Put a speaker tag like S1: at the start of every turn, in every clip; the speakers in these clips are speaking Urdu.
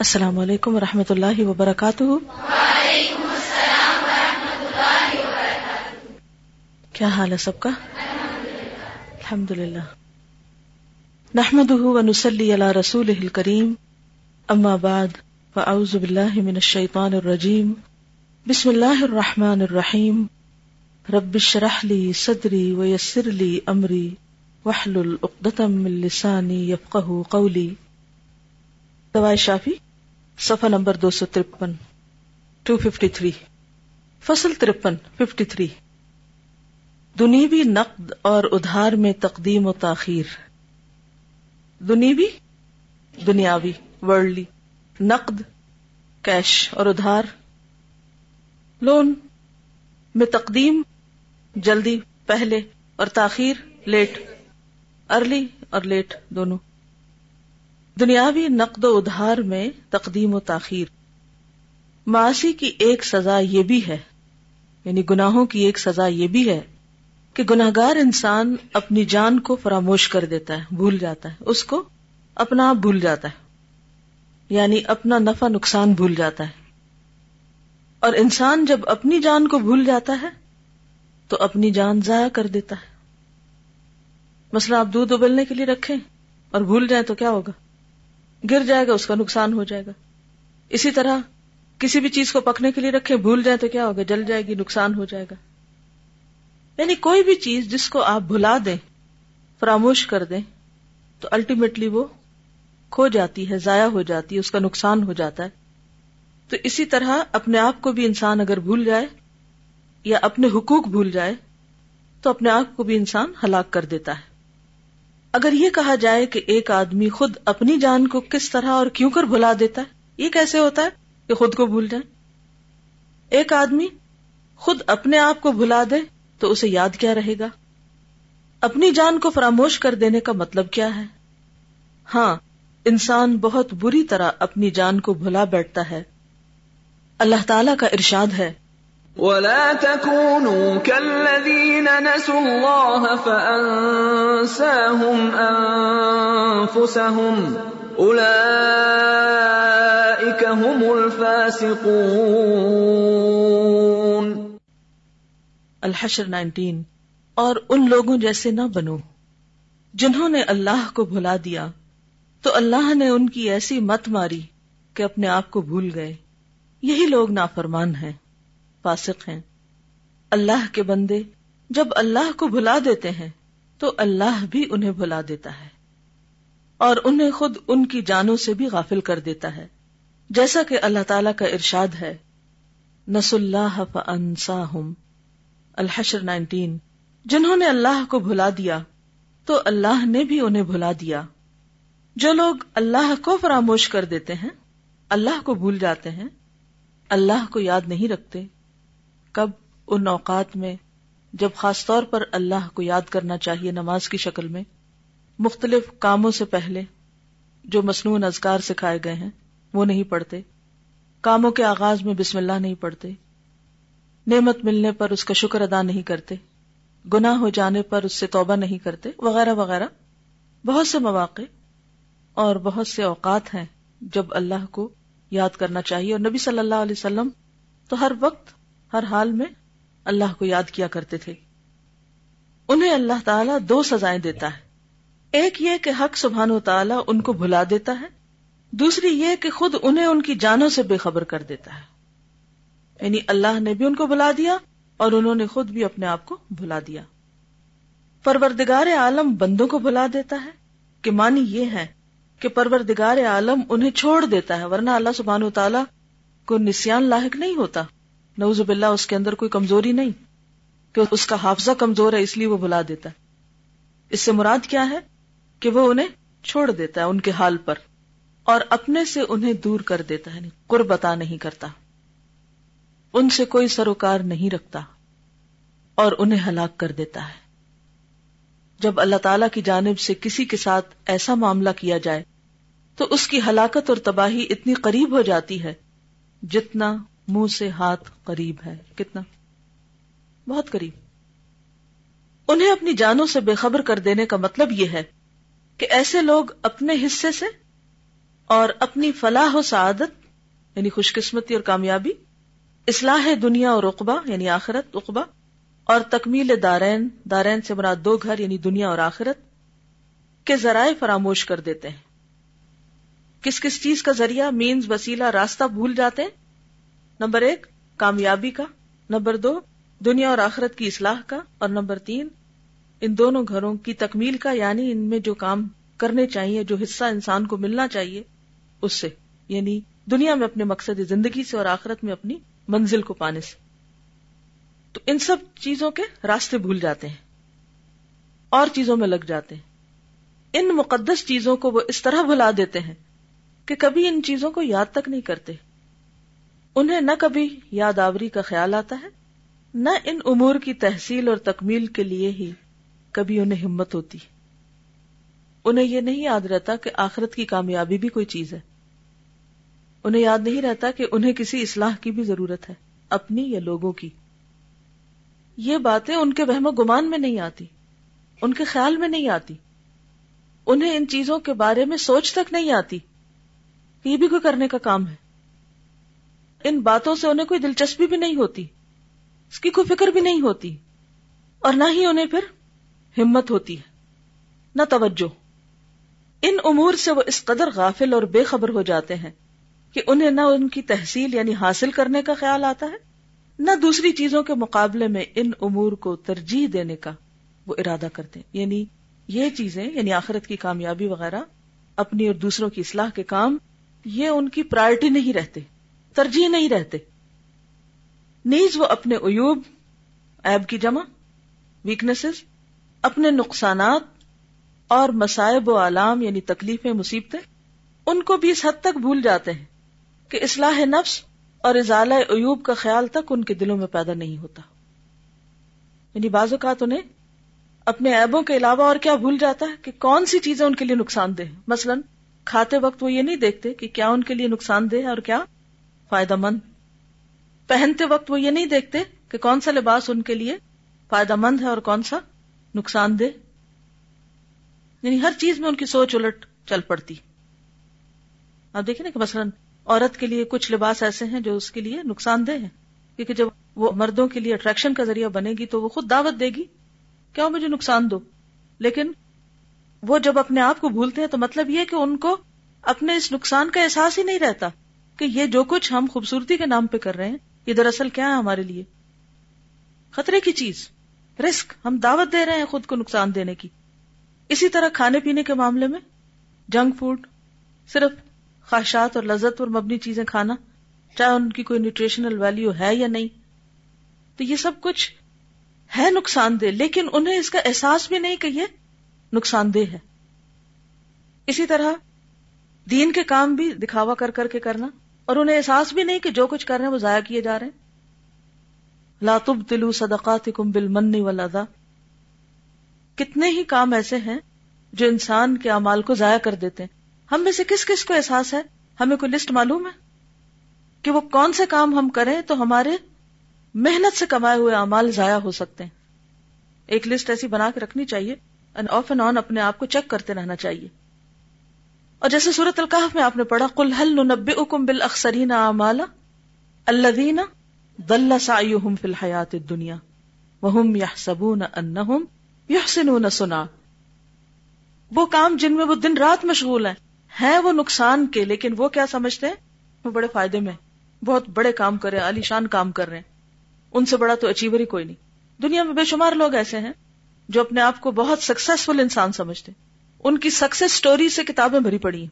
S1: السلام علیکم و رحمۃ اللہ وبرکاتہ۔ کیا حال ہے سب کا؟ الحمد للہ نحمد نسلی اللہ رسول کریم اما بعد فاعوذ باللہ من الشیطان الرجیم۔ بسم اللہ الرحمن الرحیم۔ رب اشرح لی صدری ویسر لی امری۔ واحلل عقدۃ من لسانی یفقهوا قولی۔ دوائی شافی؟ صفحہ نمبر دو سو ترپن ٹو ففٹی تھری فصل ترپن ففٹی تھری دنیوی نقد اور ادھار میں تقدیم و تاخیر۔ دنیوی، دنیاوی ورلڈلی نقد، کیش اور ادھار۔ لون میں تقدیم، جلدی، پہلے اور تاخیر، لیٹ۔ ارلی اور لیٹ دونوں۔ دنیاوی نقد و ادھار میں تقدیم و تاخیر۔ معاشی کی ایک سزا یہ بھی ہے یعنی گناہوں کی ایک سزا یہ بھی ہے کہ گناہ گار انسان اپنی جان کو فراموش کر دیتا ہے، بھول جاتا ہے، اس کو اپنا آپ بھول جاتا ہے یعنی اپنا نفع نقصان بھول جاتا ہے۔ اور انسان جب اپنی جان کو بھول جاتا ہے، تو اپنی جان ضائع کر دیتا ہے۔ مسئلہ آپ دودھ ابلنے کے لیے رکھیں اور بھول جائیں تو کیا ہوگا؟ گر جائے گا، اس کا نقصان ہو جائے گا۔ اسی طرح کسی بھی چیز کو پکنے کے لیے رکھے بھول جائے تو کیا ہوگا؟ جل جائے گی، نقصان ہو جائے گا۔ یعنی کوئی بھی چیز جس کو آپ بھلا دیں، فراموش کر دیں، تو الٹیمیٹلی وہ کھو جاتی ہے، ضائع ہو جاتی ہے، اس کا نقصان ہو جاتا ہے۔ تو اسی طرح اپنے آپ کو بھی انسان اگر بھول جائے یا اپنے حقوق بھول جائے، تو اپنے آپ کو بھی انسان ہلاک کر دیتا ہے۔ اگر یہ کہا جائے کہ ایک آدمی خود اپنی جان کو کس طرح اور کیوں کر بھلا دیتا ہے، یہ کیسے ہوتا ہے کہ خود کو بھول جائے؟ ایک آدمی خود اپنے آپ کو بھلا دے تو اسے یاد کیا رہے گا؟ اپنی جان کو فراموش کر دینے کا مطلب کیا ہے؟ ہاں انسان بہت بری طرح اپنی جان کو بھلا بیٹھتا ہے۔ اللہ تعالی کا ارشاد ہے
S2: ولا تكونوا كالذين نسوا الله فأنساهم أنفسهم أولئك هم الفاسقون.
S1: الحشر نائنٹین اور ان لوگوں جیسے نہ بنو، جنہوں نے اللہ کو بھلا دیا۔ تو اللہ نے ان کی ایسی مت ماری کہ اپنے آپ کو بھول گئے۔ یہی لوگ نافرمان ہیں۔ فاسق ہیں۔ اللہ کے بندے جب اللہ کو بھلا دیتے ہیں، تو اللہ بھی انہیں بھلا دیتا ہے۔ اور انہیں خود ان کی جانوں سے بھی غافل کر دیتا ہے۔ جیسا کہ اللہ تعالی کا ارشاد ہے نس اللہ الحشر نائنٹین جنہوں نے اللہ کو بھلا دیا، تو اللہ نے بھی انہیں بھلا دیا۔ جو لوگ اللہ کو فراموش کر دیتے ہیں، اللہ کو بھول جاتے ہیں، اللہ کو یاد نہیں رکھتے۔ کب ان اوقات میں جب خاص طور پر اللہ کو یاد کرنا چاہیے نماز کی شکل میں، مختلف کاموں سے پہلے جو مصنوع ازکار سکھائے گئے ہیں، وہ نہیں پڑھتے۔ کاموں کے آغاز میں بسم اللہ نہیں پڑھتے۔ نعمت ملنے پر اس کا شکر ادا نہیں کرتے۔ گناہ ہو جانے پر اس سے توبہ نہیں کرتے، وغیرہ وغیرہ۔ بہت سے مواقع اور بہت سے اوقات ہیں جب اللہ کو یاد کرنا چاہیے۔ اور نبی صلی اللہ علیہ وسلم تو ہر وقت ہر حال میں اللہ کو یاد کیا کرتے تھے۔ انہیں اللہ تعالیٰ دو سزائیں دیتا ہے۔ ایک یہ کہ حق سبحان و تعالیٰ ان کو بھلا دیتا ہے۔ دوسری یہ کہ خود انہیں ان کی جانوں سے بے خبر کر دیتا ہے۔ یعنی اللہ نے بھی ان کو بلا دیا اور انہوں نے خود بھی اپنے آپ کو بھلا دیا۔ پروردگار عالم بندوں کو بھلا دیتا ہے۔ کہ مانی یہ ہے کہ پروردگار عالم انہیں چھوڑ دیتا ہے، ورنہ اللہ سبحان و تعالیٰ کو نسان لاحق نہیں ہوتا۔ نوز باللہ، اس کے اندر کوئی کمزوری نہیں کہ اس کا حافظہ کمزور ہے، اس لیے وہ بلا دیتا ہے۔ اس سے مراد کیا ہے؟ کہ وہ انہیں چھوڑ دیتا ہے ان کے حال پر اور اپنے سے انہیں دور کر دیتا ہے یعنی قربتا نہیں کرتا۔ ان سے کوئی سروکار نہیں رکھتا اور انہیں ہلاک کر دیتا ہے۔ جب اللہ تعالی کی جانب سے کسی کے ساتھ ایسا معاملہ کیا جائے، تو اس کی ہلاکت اور تباہی اتنی قریب ہو جاتی ہے جتنا منہ سے ہاتھ قریب ہے۔ کتنا؟ بہت قریب۔ انہیں اپنی جانوں سے بے خبر کر دینے کا مطلب یہ ہے کہ ایسے لوگ اپنے حصے سے اور اپنی فلاح و سعادت یعنی خوش قسمتی اور کامیابی، اصلاح دنیا اور رقبہ یعنی آخرت رقبہ اور تکمیل دارین دارین سے مراد دو گھر یعنی دنیا اور آخرت، کے ذرائع فراموش کر دیتے ہیں۔ کس کس چیز کا ذریعہ مینز وسیلہ، راستہ بھول جاتے ہیں؟ نمبر ایک، کامیابی کا. نمبر دو، دنیا اور آخرت کی اصلاح کا. اور نمبر تین، ان دونوں گھروں کی تکمیل کا یعنی ان میں جو کام کرنے چاہیے، جو حصہ انسان کو ملنا چاہیے، اس سے. یعنی دنیا میں اپنے مقصد زندگی سے اور آخرت میں اپنی منزل کو پانے سے. تو ان سب چیزوں کے راستے بھول جاتے ہیں. اور چیزوں میں لگ جاتے ہیں. ان مقدس چیزوں کو وہ اس طرح بھلا دیتے ہیں کہ کبھی ان چیزوں کو یاد تک نہیں کرتے. انہیں نہ کبھی یاد آوری کا خیال آتا ہے، نہ ان امور کی تحصیل اور تکمیل کے لیے ہی کبھی انہیں ہمت ہوتی۔ انہیں یہ نہیں یاد رہتا کہ آخرت کی کامیابی بھی کوئی چیز ہے۔ انہیں یاد نہیں رہتا کہ انہیں کسی اصلاح کی بھی ضرورت ہے، اپنی یا لوگوں کی۔ یہ باتیں ان کے وہم و گمان میں نہیں آتی، ان کے خیال میں نہیں آتی۔ انہیں ان چیزوں کے بارے میں سوچ تک نہیں آتی کہ یہ بھی کوئی کرنے کا کام ہے۔ ان باتوں سے انہیں کوئی دلچسپی بھی نہیں ہوتی، اس کی کوئی فکر بھی نہیں ہوتی، اور نہ ہی انہیں پھر ہمت ہوتی ہے، نہ توجہ۔ ان امور سے وہ اس قدر غافل اور بے خبر ہو جاتے ہیں کہ انہیں نہ ان کی تحصیل یعنی حاصل کرنے کا خیال آتا ہے، نہ دوسری چیزوں کے مقابلے میں ان امور کو ترجیح دینے کا وہ ارادہ کرتے ہیں۔ یعنی یہ چیزیں یعنی آخرت کی کامیابی وغیرہ، اپنی اور دوسروں کی اصلاح کے کام، یہ ان کی پرائرٹی نہیں رہتے۔ ترجیح نہیں رہتے۔ نیز وہ اپنے عیوب ایب کی جمع ویکنیسز اپنے نقصانات اور مسائب و علام یعنی تکلیفیں، مصیبتیں، ان کو بھی اس حد تک بھول جاتے ہیں کہ اصلاح نفس اور ازالہ عیوب کا خیال تک ان کے دلوں میں پیدا نہیں ہوتا۔ یعنی بعض اوقات انہیں اپنے ایبوں کے علاوہ اور کیا بھول جاتا ہے کہ کون سی چیزیں ان کے لیے نقصان دہ مثلاً کھاتے وقت وہ یہ نہیں دیکھتے کہ کیا ان کے لیے نقصان دہ ہے اور کیا فائدہ مند۔ پہنتے وقت وہ یہ نہیں دیکھتے کہ کون سا لباس ان کے لیے فائدہ مند ہے اور کون سا نقصان دہ۔ یعنی ہر چیز میں ان کی سوچ الٹ چل پڑتی۔ آپ دیکھیں نا کہ مثلاً عورت کے لیے کچھ لباس ایسے ہیں جو اس کے لیے نقصان دہ ہیں۔ کیونکہ جب وہ مردوں کے لیے اٹریکشن کا ذریعہ بنے گی تو وہ خود دعوت دے گی کیا مجھے نقصان دو۔ لیکن وہ جب اپنے آپ کو بھولتے ہیں تو مطلب یہ کہ ان کو اپنے اس نقصان کا احساس ہی نہیں رہتا۔ کہ یہ جو کچھ ہم خوبصورتی کے نام پہ کر رہے ہیں، یہ دراصل کیا ہے ہمارے لیے؟ خطرے کی چیز، رسک، ہم دعوت دے رہے ہیں خود کو نقصان دینے کی۔ اسی طرح کھانے پینے کے معاملے میں، جنک فوڈ، صرف خواہشات اور لذت پر مبنی چیزیں کھانا، چاہے ان کی کوئی نیوٹریشنل ویلو ہے یا نہیں، تو یہ سب کچھ ہے نقصان دہ، لیکن انہیں اس کا احساس بھی نہیں کہ یہ نقصان دہ ہے۔ اسی طرح دین کے کام بھی دکھاوا کر کر کے کرنا۔ اور انہیں احساس بھی نہیں کہ جو کچھ کر رہے ہیں وہ ضائع کیے جا رہے ہیں۔ لاتب تلو صدقات کم بل من کتنے ہی کام ایسے ہیں جو انسان کے امال کو ضائع کر دیتے ہیں۔ ہم میں سے کس کس کو احساس ہے؟ ہمیں کوئی لسٹ معلوم ہے؟ کہ وہ کون سے کام ہم کریں تو ہمارے محنت سے کمائے ہوئے امال ضائع ہو سکتے ہیں۔ ایک لسٹ ایسی بنا کے رکھنی چاہیے۔ آف اینڈ آن اپنے آپ کو چیک کرتے رہنا چاہیے۔ اور جیسے سورت القاف میں آپ نے پڑھا کل حل نبے اکم بل اخسرین اللہ دل سایوہم الحیات الدنیا وہم یحسبون انہم یحسنون سنا وہ کام جن میں وہ دن رات مشغول ہیں ہیں وہ نقصان کے، لیکن وہ کیا سمجھتے ہیں؟ وہ بڑے فائدے میں بہت بڑے کام کر رہے ہیں علی شان کام کر رہے ہیں۔ ان سے بڑا تو اچیور ہی کوئی نہیں۔ دنیا میں بے شمار لوگ ایسے ہیں جو اپنے آپ کو بہت سکسیسفل انسان سمجھتے ان کی سکسیس سٹوری سے کتابیں بھری پڑی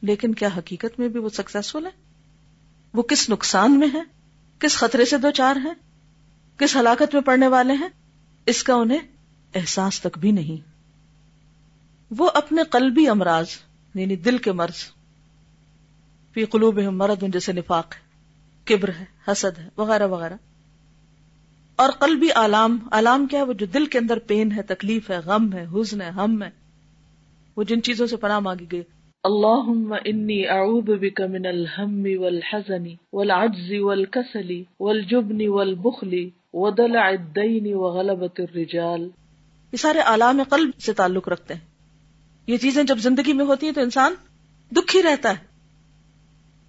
S1: لیکن کیا حقیقت میں بھی وہ سکسیسفل ہے وہ کس نقصان میں ہے کس خطرے سے دو چار ہیں؟ کس ہلاکت میں پڑنے والے ہیں؟ اس کا انہیں احساس تک بھی نہیں۔ وہ اپنے قلبی امراض یعنی دل کے مرض، فی قلوب مرد جیسے نفاق ہے، کبر ہے، حسد ہے، وغیرہ وغیرہ۔ اور قلبی علام علام کیا ہے؟ وہ جو دل کے اندر پین ہے تکلیف ہے غم ہے حزن ہے ہم ہے وہ جن چیزوں سے پناہ مانگی گئی۔ اللہم انی اعوذ بک من الہم والحزن والعجز والکسل والجبن والبخل ودلع الدین وغلبت الرجال۔ یہ سارے علام قلب سے تعلق رکھتے ہیں۔ یہ چیزیں جب زندگی میں ہوتی ہیں تو انسان دکھی رہتا ہے۔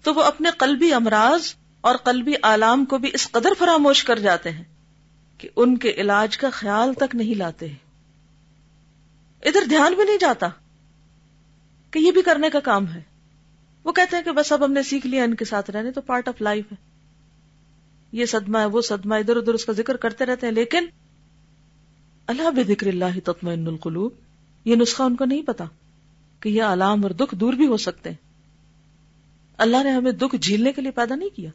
S1: تو وہ اپنے قلبی امراض اور قلبی آلام کو بھی اس قدر فراموش کر جاتے ہیں۔ کہ ان کے علاج کا خیال تک نہیں لاتے۔ ادھر دھیان بھی نہیں جاتا کہ یہ بھی کرنے کا کام ہے۔ وہ کہتے ہیں کہ بس اب ہم نے سیکھ لیا ان کے ساتھ رہنے، تو پارٹ آف لائف ہے۔ یہ صدمہ ہے، وہ صدمہ، ادھر ادھر اس کا ذکر کرتے رہتے ہیں، لیکن اللہ بے ذکر اللہ تطمئن القلوب، یہ نسخہ ان کو نہیں پتا کہ یہ علام اور دکھ دور بھی ہو سکتے ہیں۔ اللہ نے ہمیں دکھ جھیلنے کے لیے پیدا نہیں کیا۔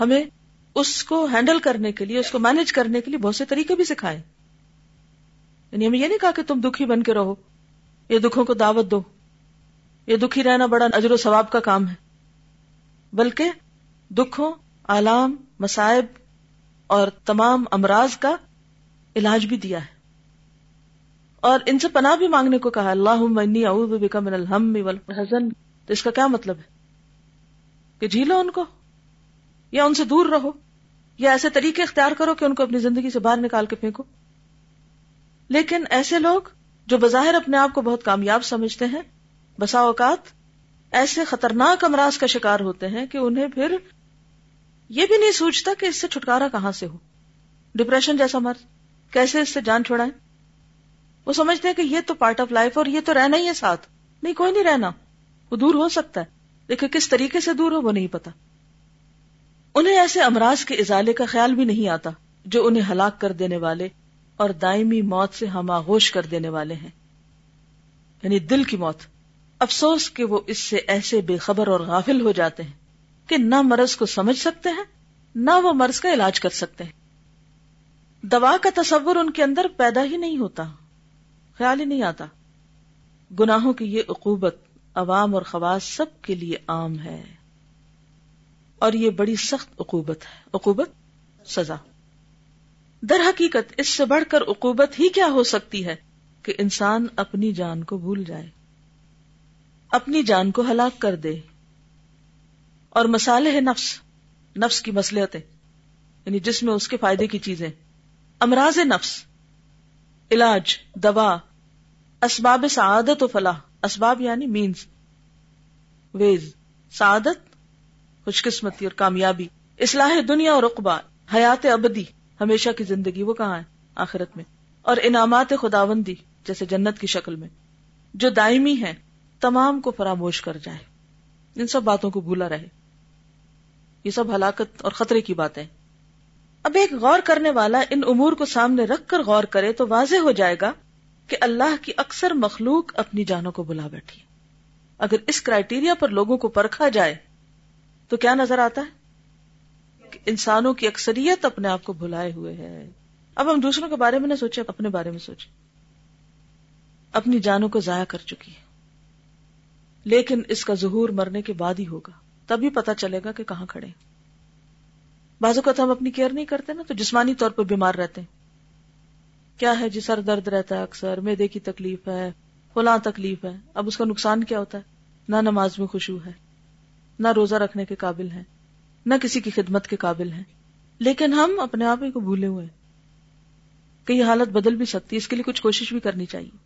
S1: ہمیں اس کو ہینڈل کرنے کے لیے، اس کو مینج کرنے کے لیے بہت سے طریقے بھی سکھائے۔ یعنی ہمیں یہ نہیں کہا کہ تم دکھی بن کے رہو، یہ دکھوں کو دعوت دو۔ یہ دکھی رہنا بڑا اجر و ثواب کا کام ہے۔ بلکہ دکھوں، آلام مسائب اور تمام امراض کا علاج بھی دیا ہے۔ اور ان سے پناہ بھی مانگنے کو کہا اللہ من الحم والحزن۔ تو اس کا کیا مطلب ہے؟ کہ جھیلو ان کو، یا ان سے دور رہو۔ یا ایسے طریقے اختیار کرو کہ ان کو اپنی زندگی سے باہر نکال کے پھینکو۔ لیکن ایسے لوگ جو بظاہر اپنے آپ کو بہت کامیاب سمجھتے ہیں، بسا اوقات ایسے خطرناک امراض کا شکار ہوتے ہیں کہ انہیں پھر یہ بھی نہیں سوچتا کہ اس سے چھٹکارا کہاں سے ہو۔ ڈپریشن جیسا مرض، کیسے اس سے جان چھوڑائیں وہ سمجھتے ہیں کہ یہ تو پارٹ آف لائف اور یہ تو رہنا ہی ہے ساتھ۔ نہیں، کوئی نہیں رہنا۔ وہ دور ہو سکتا ہے۔ لیکن کس طریقے سے دور ہو، وہ نہیں پتا۔ انہیں ایسے امراض کے ازالے کا خیال بھی نہیں آتا جو انہیں ہلاک کر دینے والے اور دائمی موت سے ہم آغوش کر دینے والے ہیں۔ یعنی دل کی موت۔ افسوس کہ وہ اس سے ایسے بے خبر اور غافل ہو جاتے ہیں کہ نہ مرض کو سمجھ سکتے ہیں، نہ وہ مرض کا علاج کر سکتے ہیں۔ دوا کا تصور ان کے اندر پیدا ہی نہیں ہوتا، خیال ہی نہیں آتا۔ گناہوں کی یہ عقوبت، عوام اور خواص سب کے لیے عام ہے۔ اور یہ بڑی سخت عقوبت ہے۔ عقوبت سزا۔ در حقیقت اس سے بڑھ کر عقوبت ہی کیا ہو سکتی ہے کہ انسان اپنی جان کو بھول جائے۔ اپنی جان کو ہلاک کر دے۔ اور مسالے نفس نفس کی مسلحتیں یعنی جس میں اس کے فائدے کی چیزیں۔ امراض نفس، علاج، دوا، اسباب سعادت و فلاح، اسباب یعنی مینز ویز، سعادت خوش قسمتی اور کامیابی، اصلاح دنیا اور رقبہ حیات ابدی، ہمیشہ کی زندگی، وہ کہاں ہے؟ آخرت میں۔ اور انعامات خداوندی، جیسے جنت کی شکل میں۔ جو دائمی ہے تمام کو فراموش کر جائے ان سب باتوں کو بھولا رہے۔ یہ سب ہلاکت اور خطرے کی باتیں۔ اب ایک غور کرنے والا ان امور کو سامنے رکھ کر غور کرے تو واضح ہو جائے گا کہ اللہ کی اکثر مخلوق اپنی جانوں کو بلا بیٹھی۔ اگر اس کرائٹیریا پر لوگوں کو پرکھا جائے تو کیا نظر آتا ہے؟ انسانوں کی اکثریت اپنے آپ کو بھلائے ہوئے ہے۔ اب ہم دوسروں کے بارے میں نہ سوچے اپنے بارے میں سوچے اپنی جانوں کو ضائع کر چکی ہے لیکن اس کا ظہور مرنے کے بعد ہی ہوگا۔ تبھی پتا چلے گا کہ کہاں کھڑے بازو کا تو ہم اپنی کیئر نہیں کرتے نا، تو جسمانی طور پہ بیمار رہتے ہیں۔ کیا ہے جی؟ سر درد رہتا ہے اکثر، میدے کی تکلیف ہے، فلاں تکلیف ہے۔ اب اس کا نقصان کیا ہوتا ہے؟ نہ نماز میں خوشبو ہے۔ نہ روزہ رکھنے کے قابل ہے نہ کسی کی خدمت کے قابل ہیں۔ لیکن ہم اپنے آپ ہی کو بھولے ہوئے کہ یہ حالت بدل بھی سکتی اس کے لیے کچھ کوشش بھی کرنی چاہیے۔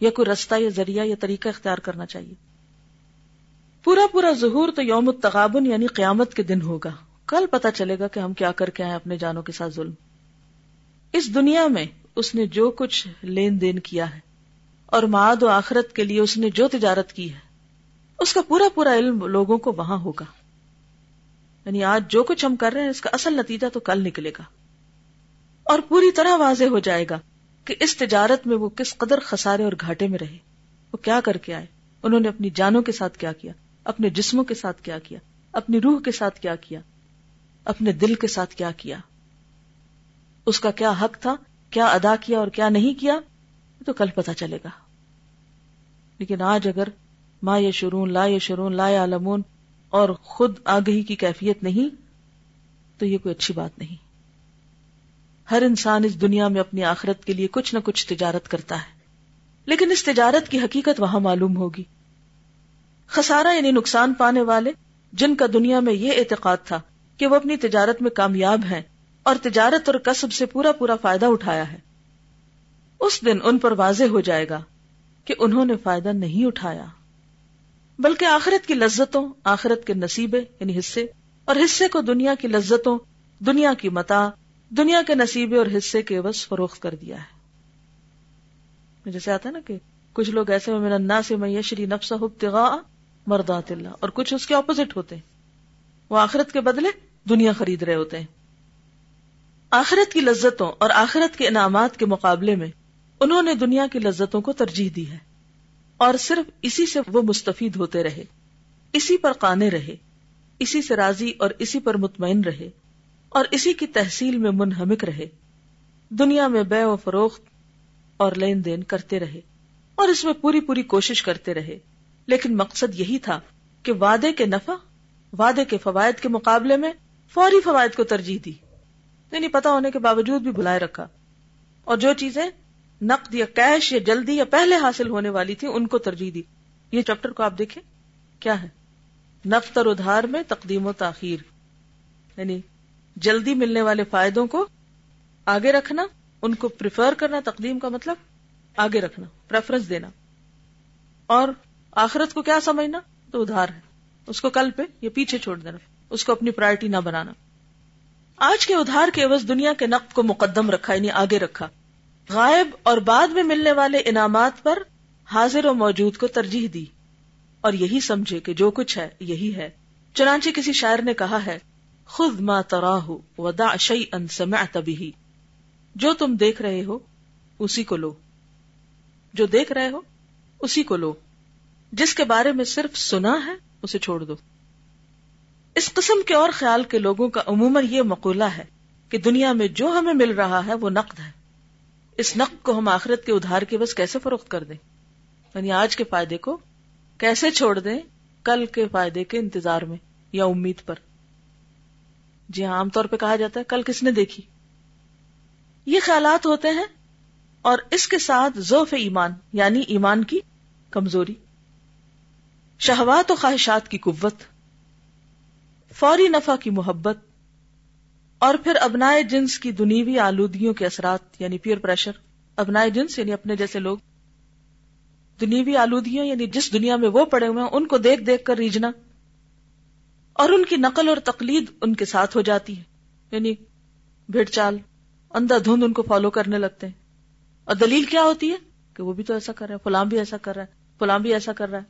S1: یا کوئی رستہ یا ذریعہ یا طریقہ اختیار کرنا چاہیے۔ پورا پورا ظہور تو یوم التغابن یعنی قیامت کے دن ہوگا۔ کل پتا چلے گا کہ ہم کیا کر کے آئے اپنے جانوں کے ساتھ ظلم۔ اس دنیا میں اس نے جو کچھ لین دین کیا ہے اور معاد و آخرت کے لیے اس نے جو تجارت کی ہے اس کا پورا پورا علم لوگوں کو وہاں ہوگا۔ یعنی آج جو کچھ ہم کر رہے ہیں، اس کا اصل نتیجہ تو کل نکلے گا۔ اور پوری طرح واضح ہو جائے گا کہ اس تجارت میں وہ کس قدر خسارے اور گھاٹے میں رہے۔ وہ کیا کر کے آئے؟ انہوں نے اپنی جانوں کے ساتھ کیا کیا؟ اپنے جسموں کے ساتھ کیا کیا؟ اپنی روح کے ساتھ کیا کیا؟ اپنے دل کے ساتھ کیا کیا؟ اس کا کیا حق تھا؟ کیا ادا کیا اور کیا نہیں کیا؟ تو کل پتا چلے گا۔ لیکن آج اگر ماں یہ شرون لا یہ شرون لا عالمون اور خود آگہی کی کیفیت نہیں، تو یہ کوئی اچھی بات نہیں۔ ہر انسان اس دنیا میں اپنی آخرت کے لیے کچھ نہ کچھ تجارت کرتا ہے، لیکن اس تجارت کی حقیقت وہاں معلوم ہوگی۔ خسارہ یعنی نقصان پانے والے، جن کا دنیا میں یہ اعتقاد تھا کہ وہ اپنی تجارت میں کامیاب ہیں اور تجارت اور کسب سے پورا پورا فائدہ اٹھایا ہے۔ اس دن ان پر واضح ہو جائے گا کہ انہوں نے فائدہ نہیں اٹھایا۔ بلکہ آخرت کی لذتوں، آخرت کے نصیبے یعنی حصے، اور حصے کو دنیا کی لذتوں، دنیا کی متا دنیا کے نصیبے اور حصے کے عوض فروخت کر دیا ہے۔ جیسے آتا ہے نا کہ کچھ لوگ ایسے میں ننا سے میشری نفس مردات اللہ، اور کچھ اس کے اپوزٹ ہوتے ہیں۔ وہ آخرت کے بدلے دنیا خرید رہے ہوتے ہیں۔ آخرت کی لذتوں اور آخرت کے انعامات کے مقابلے میں انہوں نے دنیا کی لذتوں کو ترجیح دی ہے۔ اور صرف اسی سے وہ مستفید ہوتے رہے۔ اسی پر قانے رہے، اسی سے راضی اور اسی پر مطمئن رہے، اور اسی کی تحصیل میں منہمک رہے۔ دنیا میں بے و فروخت اور لین دین کرتے رہے، اور اس میں پوری پوری کوشش کرتے رہے۔ لیکن مقصد یہی تھا کہ وعدے کے نفع، وعدے کے فوائد کے مقابلے میں فوری فوائد کو ترجیح دی یعنی پتا ہونے کے باوجود بھی بلائے رکھا۔ اور جو چیزیں نقد یا کیش یا جلدی یا پہلے حاصل ہونے والی تھی، ان کو ترجیح دی۔ یہ چیپٹر کو آپ دیکھیں، کیا ہے؟ نقد اور ادھار میں تقدیم و تاخیر یعنی جلدی ملنے والے فائدوں کو آگے رکھنا، ان کو پریفر کرنا، تقدیم کا مطلب آگے رکھنا پریفرنس دینا۔ اور آخرت کو کیا سمجھنا؟ تو ادھار ہے۔ اس کو کل پہ یا پیچھے چھوڑ دینا، اس کو اپنی پرائرٹی نہ بنانا۔ آج کے ادھار کے عوض دنیا کے نقد کو مقدم رکھا یعنی آگے رکھا۔ غائب اور بعد میں ملنے والے انعامات پر حاضر و موجود کو ترجیح دی۔ اور یہی سمجھے کہ جو کچھ ہے، یہی ہے۔ چنانچہ کسی شاعر نے کہا ہے خود ما تراہ ودا شعی ان سمعت به جو تم دیکھ رہے ہو، اسی کو لو۔ جو دیکھ رہے ہو، اسی کو لو۔ جس کے بارے میں صرف سنا ہے، اسے چھوڑ دو۔ اس قسم کے اور خیال کے لوگوں کا عموماً یہ مقولہ ہے کہ دنیا میں جو ہمیں مل رہا ہے، وہ نقد ہے۔ اس نقد کو ہم آخرت کے ادھار کے بس کیسے فروخت کر دیں؟ یعنی آج کے فائدے کو کیسے چھوڑ دیں کل کے فائدے کے انتظار میں یا امید پر؟ جی ہاں عام طور پہ کہا جاتا ہے، کل کس نے دیکھی؟ یہ خیالات ہوتے ہیں اور اس کے ساتھ ذوف ایمان یعنی ایمان کی کمزوری، شہوات و خواہشات کی قوت، فوری نفع کی محبت اور پھر ابنائے جنس کی دنیوی آلودگیوں کے اثرات یعنی پیئر پریشر ابنائے جنس یعنی اپنے جیسے لوگ، دنیوی آلودگیوں یعنی جس دنیا میں وہ پڑے ہوئے ہیں، ان کو دیکھ دیکھ کر ریجنا، اور ان کی نقل اور تقلید ان کے ساتھ ہو جاتی ہے یعنی بھیڑ چال، اندھا دھند ان کو فالو کرنے لگتے ہیں۔ اور دلیل کیا ہوتی ہے؟ کہ وہ بھی تو ایسا کر رہا ہے، فلاں بھی ایسا کر رہا ہے، فلاں بھی ایسا کر رہا ہے۔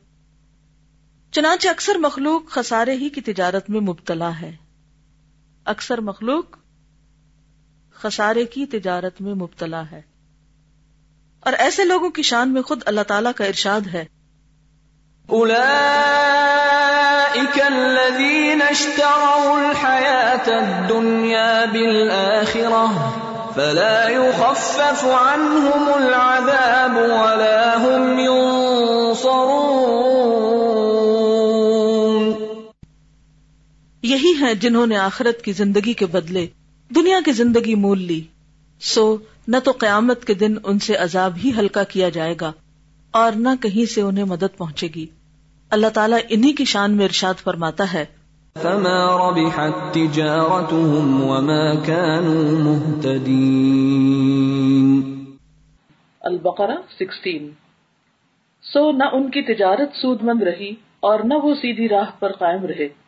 S1: چنانچہ اکثر مخلوق خسارے ہی کی تجارت میں مبتلا ہے۔ اکثر مخلوق خسارے کی تجارت میں مبتلا ہے۔ اور ایسے لوگوں کی شان میں خود اللہ تعالی کا ارشاد ہے۔
S2: الذين اشتروا الحياة الدنيا بالآخرة فلا يخفف عنهم العذاب ولا هم ينصرون
S1: ہیں جنہوں نے آخرت کی زندگی کے بدلے دنیا کی زندگی مول لی۔ سو نہ تو قیامت کے دن ان سے عذاب ہی ہلکا کیا جائے گا اور نہ کہیں سے انہیں مدد پہنچے گی۔ اللہ تعالیٰ انہی کی شان میں ارشاد فرماتا ہے۔
S2: فما ربحت تجارتهم وما كانوا مهتدين۔
S1: البقرہ 16 سو نہ ان کی تجارت سود مند رہی اور نہ وہ سیدھی راہ پر قائم رہے۔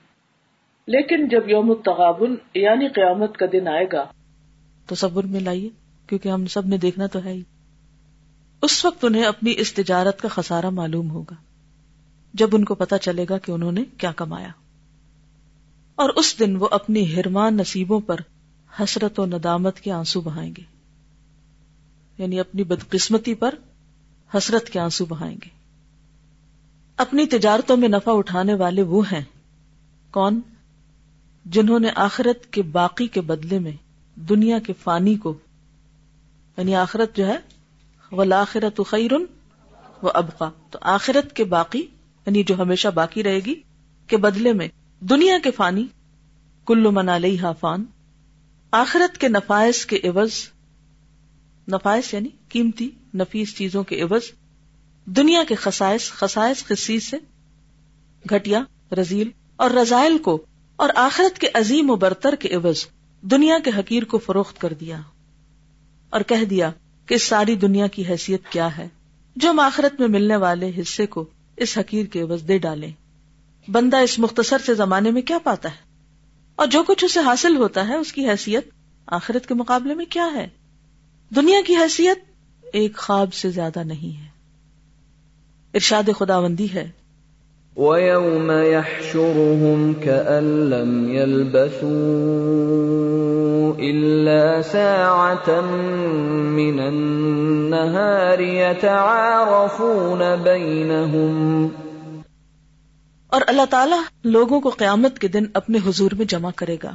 S1: لیکن جب یوم التغابن یعنی قیامت کا دن آئے گا تو صبر میں لائیے، کیونکہ ہم سب نے دیکھنا تو ہے ہی۔ اس وقت انہیں اپنی اس تجارت کا خسارہ معلوم ہوگا، جب ان کو پتا چلے گا کہ انہوں نے کیا کمایا۔ اور اس دن وہ اپنی ہرمان نصیبوں پر حسرت و ندامت کے آنسو بہائیں گے۔ یعنی اپنی بدقسمتی پر حسرت کے آنسو بہائیں گے۔ اپنی تجارتوں میں نفع اٹھانے والے وہ ہیں۔ کون؟ جنہوں نے آخرت کے باقی کے بدلے میں دنیا کے فانی کو یعنی آخرت جو ہے وہ لاخرت خیرن وہ ابقا تو آخرت کے باقی یعنی جو ہمیشہ باقی رہے گی، کے بدلے میں دنیا کے فانی کلو منا لئی فان۔ آخرت کے نفائس کے عوض، نفائس یعنی قیمتی، نفیس چیزوں کے عوض، دنیا کے خسائش خسائش خصیص سے، گھٹیا، رزیل، اور رزائل کو اور آخرت کے عظیم و برتر کے عوض دنیا کے حقیر کو فروخت کر دیا اور کہہ دیا کہ ساری دنیا کی حیثیت کیا ہے جو ہم آخرت میں ملنے والے حصے کو اس حقیر کے عوض دے ڈالیں۔ بندہ اس مختصر سے زمانے میں کیا پاتا ہے؟ اور جو کچھ اسے حاصل ہوتا ہے، اس کی حیثیت آخرت کے مقابلے میں کیا ہے؟ دنیا کی حیثیت ایک خواب سے زیادہ نہیں ہے۔ ارشاد خدا بندی ہے۔
S2: وَيَوْمَ يَحْشُرُهُمْ كَأَن لَّمْ يَلْبَثُوا إِلَّا سَاعَةً مِّنَ النَّهَارِ يَتَعَارَفُونَ بَيْنَهُمْ
S1: اور اللہ تعالیٰ لوگوں کو قیامت کے دن اپنے حضور میں جمع کرے گا۔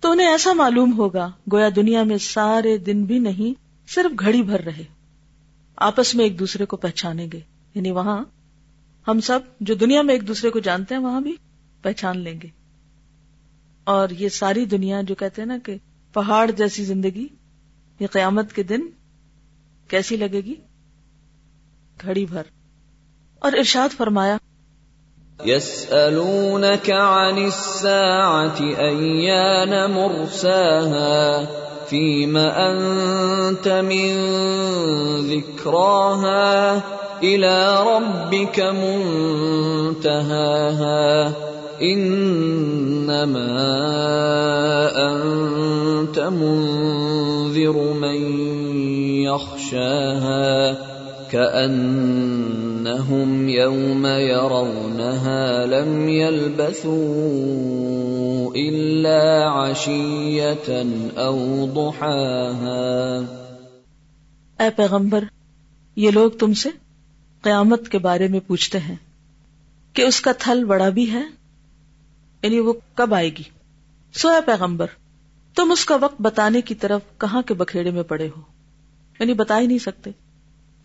S1: تو انہیں ایسا معلوم ہوگا، گویا دنیا میں سارے دن بھی نہیں، صرف گھڑی بھر رہے۔ آپس میں ایک دوسرے کو پہچانیں گے یعنی وہاں ہم سب جو دنیا میں ایک دوسرے کو جانتے ہیں، وہاں بھی پہچان لیں گے۔ اور یہ ساری دنیا جو کہتے ہیں نا کہ پہاڑ جیسی زندگی، یہ قیامت کے دن کیسی لگے گی؟ گھڑی بھر۔ اور ارشاد فرمایا،
S2: يسألونك عن الساعة أيان مرساها؟ فيم أنت من ذكراها؟ إلى ربك منتهاها إنما أنت منذر من يخشاها كأنهم يوم يرونها لم يلبثوا إلا عشية أو ضحاها
S1: اے پیغمبر، یہ لوگ تم سے قیامت کے بارے میں پوچھتے ہیں کہ اس کا تھل بڑا بھی ہے؟ یعنی وہ کب آئے گی؟ سو ہے پیغمبر، تم اس کا وقت بتانے کی طرف کہاں کے بکھیڑے میں پڑے ہو؟ یعنی بتا ہی نہیں سکتے۔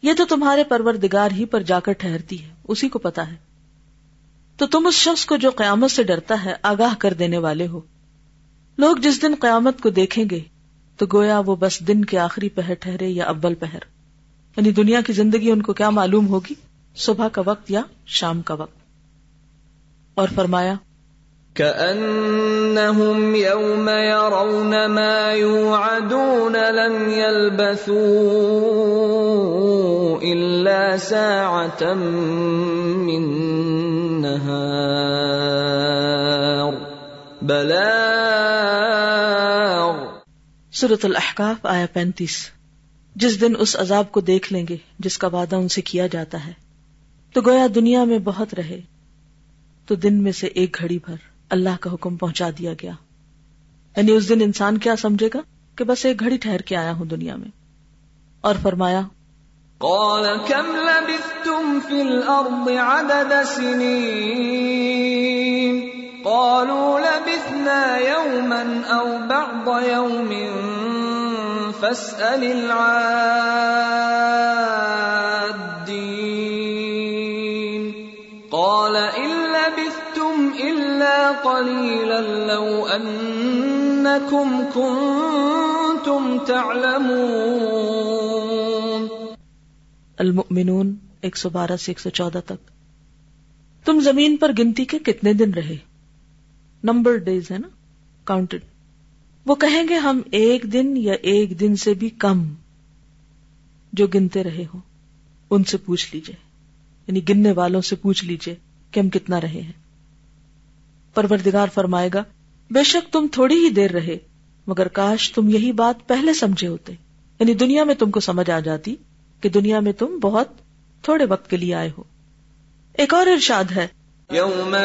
S1: یہ تو تمہارے پروردگار ہی پر جا کر ٹھہرتی ہے، اسی کو پتا ہے۔ تو تم اس شخص کو جو قیامت سے ڈرتا ہے، آگاہ کر دینے والے ہو۔ لوگ جس دن قیامت کو دیکھیں گے، تو گویا وہ بس دن کے آخری پہر ٹھہرے یا ابل پہر۔ یعنی دنیا کی زندگی ان کو کیا معلوم ہوگی؟ صبح کا وقت یا شام کا وقت۔ اور فرمایا
S2: كأنهم يوم يرون ما يوعدون لم يلبثوا إلا ساعة من نهار بلاغ۔
S1: سورة الاحقاف آیا پینتیس۔ جس دن اس عذاب کو دیکھ لیں گے جس کا وعدہ ان سے کیا جاتا ہے۔ تو گویا دنیا میں بہت رہے۔ تو دن میں سے ایک گھڑی بھر اللہ کا حکم پہنچا دیا گیا۔ یعنی اس دن انسان کیا سمجھے گا کہ بس ایک گھڑی ٹھہر کے آیا ہوں دنیا میں۔ اور فرمایا،
S2: قال كم لبثتم في الأرض عدد سنين قالوا لبثنا يوما أو بعض يوم فاسأل العادين. قال إن لبثتم إلا قليلا لو أنكم كنتم تعلمون.
S1: المؤمنون ایک سو بارہ سے ایک سو چودہ تک. تم زمین پر گنتی کے کتنے دن رہے؟ نمبر ڈیز ہے نا؟ کاؤنٹڈ وہ کہیں گے ہم ایک دن یا ایک دن سے بھی کم جو گنتے رہے ہو ان سے پوچھ لیجیے۔ یعنی گننے والوں سے پوچھ لیجیے کہ ہم کتنا رہے ہیں۔ پروردگار فرمائے گا، بے شک تم تھوڑی ہی دیر رہے، مگر کاش تم یہی بات پہلے سمجھے ہوتے۔ یعنی دنیا میں تم کو سمجھ آ جاتی کہ دنیا میں تم بہت تھوڑے وقت کے لیے آئے ہو۔ ایک اور ارشاد ہے۔
S2: يوم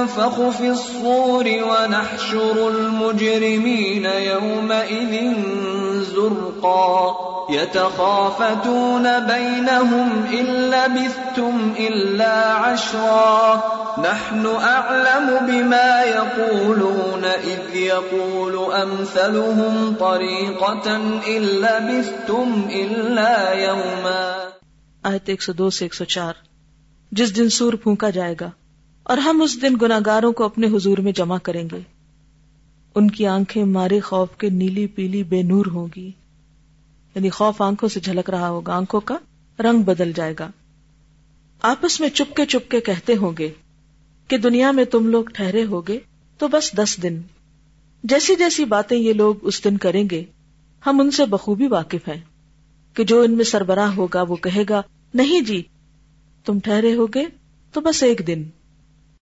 S2: ينفخ في الصور ونحشر المجرمين يومئذ زرقا يتخافتون بينهم إن لبثتم إلا عشرا نحن أعلم بما يقولون إذ يقول أمثلهم طريقة إن لبثتم إلا يوما
S1: آیت ایک سو دو سے ایک سو چار جس دن سور پھونکا جائے گا اور ہم اس دن گناگاروں کو اپنے حضور میں جمع کریں گے۔ ان کی آنکھیں مارے خوف کے نیلی پیلی بے نور ہوں گی۔ یعنی خوف آنکھوں سے جھلک رہا ہوگا، آنکھوں کا رنگ بدل جائے گا۔ آپس میں چپکے چپکے کہتے ہوں گے کہ دنیا میں تم لوگ ٹھہرے ہوگے تو بس دس دن۔ جیسی جیسی باتیں یہ لوگ اس دن کریں گے، ہم ان سے بخوبی واقف ہیں کہ جو ان میں سربراہ ہوگا وہ کہے گا، نہیں جی تم ٹھہرے ہوگے تو بس ایک دن۔